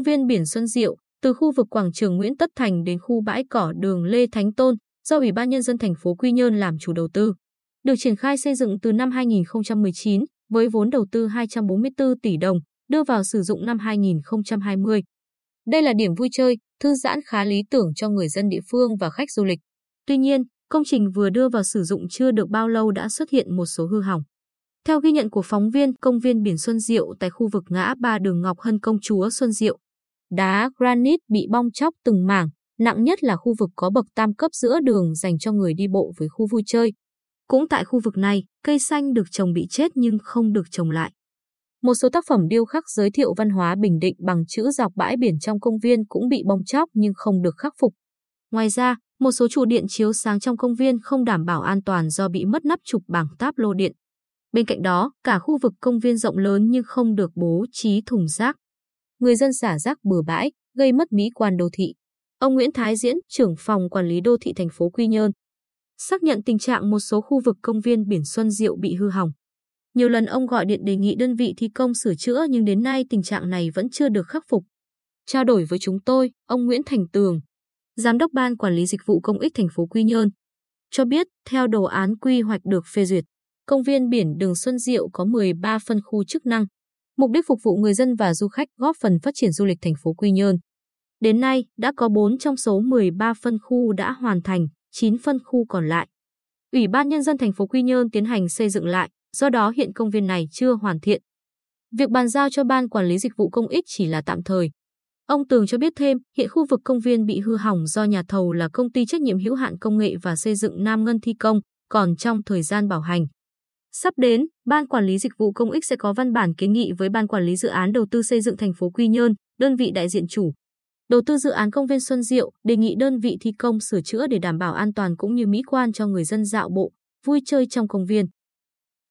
Công viên biển Xuân Diệu, từ khu vực quảng trường Nguyễn Tất Thành đến khu bãi cỏ đường Lê Thánh Tôn, do Ủy ban Nhân dân thành phố Quy Nhơn làm chủ đầu tư. Được triển khai xây dựng từ năm 2019 với vốn đầu tư 244 tỷ đồng, đưa vào sử dụng năm 2020. Đây là điểm vui chơi, thư giãn khá lý tưởng cho người dân địa phương và khách du lịch. Tuy nhiên, công trình vừa đưa vào sử dụng chưa được bao lâu đã xuất hiện một số hư hỏng. Theo ghi nhận của phóng viên công viên biển Xuân Diệu tại khu vực ngã ba đường Ngọc Hân Công Chúa Xuân Diệu, đá granite bị bong chóc từng mảng, nặng nhất là khu vực có bậc tam cấp giữa đường dành cho người đi bộ với khu vui chơi. Cũng tại khu vực này, cây xanh được trồng bị chết nhưng không được trồng lại. Một số tác phẩm điêu khắc giới thiệu văn hóa Bình Định bằng chữ dọc bãi biển trong công viên cũng bị bong chóc nhưng không được khắc phục. Ngoài ra, một số trụ điện chiếu sáng trong công viên không đảm bảo an toàn do bị mất nắp trục bảng táp lô điện. Bên cạnh đó, cả khu vực công viên rộng lớn nhưng không được bố trí thùng rác. Người dân xả rác bừa bãi, gây mất mỹ quan đô thị. Ông Nguyễn Thái Diễn, trưởng phòng quản lý đô thị thành phố Quy Nhơn, xác nhận tình trạng một số khu vực công viên biển Xuân Diệu bị hư hỏng. Nhiều lần ông gọi điện đề nghị đơn vị thi công sửa chữa nhưng đến nay tình trạng này vẫn chưa được khắc phục. Trao đổi với chúng tôi, ông Nguyễn Thành Tường, Giám đốc Ban Quản lý Dịch vụ Công ích thành phố Quy Nhơn, cho biết theo đồ án quy hoạch được phê duyệt, công viên biển đường Xuân Diệu có 13 phân khu chức năng, mục đích phục vụ người dân và du khách góp phần phát triển du lịch thành phố Quy Nhơn. Đến nay, đã có 4 trong số 13 phân khu đã hoàn thành, 9 phân khu còn lại. Ủy ban Nhân dân thành phố Quy Nhơn tiến hành xây dựng lại, do đó hiện công viên này chưa hoàn thiện. Việc bàn giao cho Ban Quản lý Dịch vụ Công ích chỉ là tạm thời. Ông Tường cho biết thêm, hiện khu vực công viên bị hư hỏng do nhà thầu là công ty trách nhiệm hữu hạn công nghệ và xây dựng Nam Ngân thi công, còn trong thời gian bảo hành. Sắp đến, Ban Quản lý Dịch vụ Công ích sẽ có văn bản kiến nghị với Ban Quản lý Dự án Đầu tư xây dựng thành phố Quy Nhơn, đơn vị đại diện chủ. Đầu tư dự án công viên Xuân Diệu đề nghị đơn vị thi công sửa chữa để đảm bảo an toàn cũng như mỹ quan cho người dân dạo bộ, vui chơi trong công viên.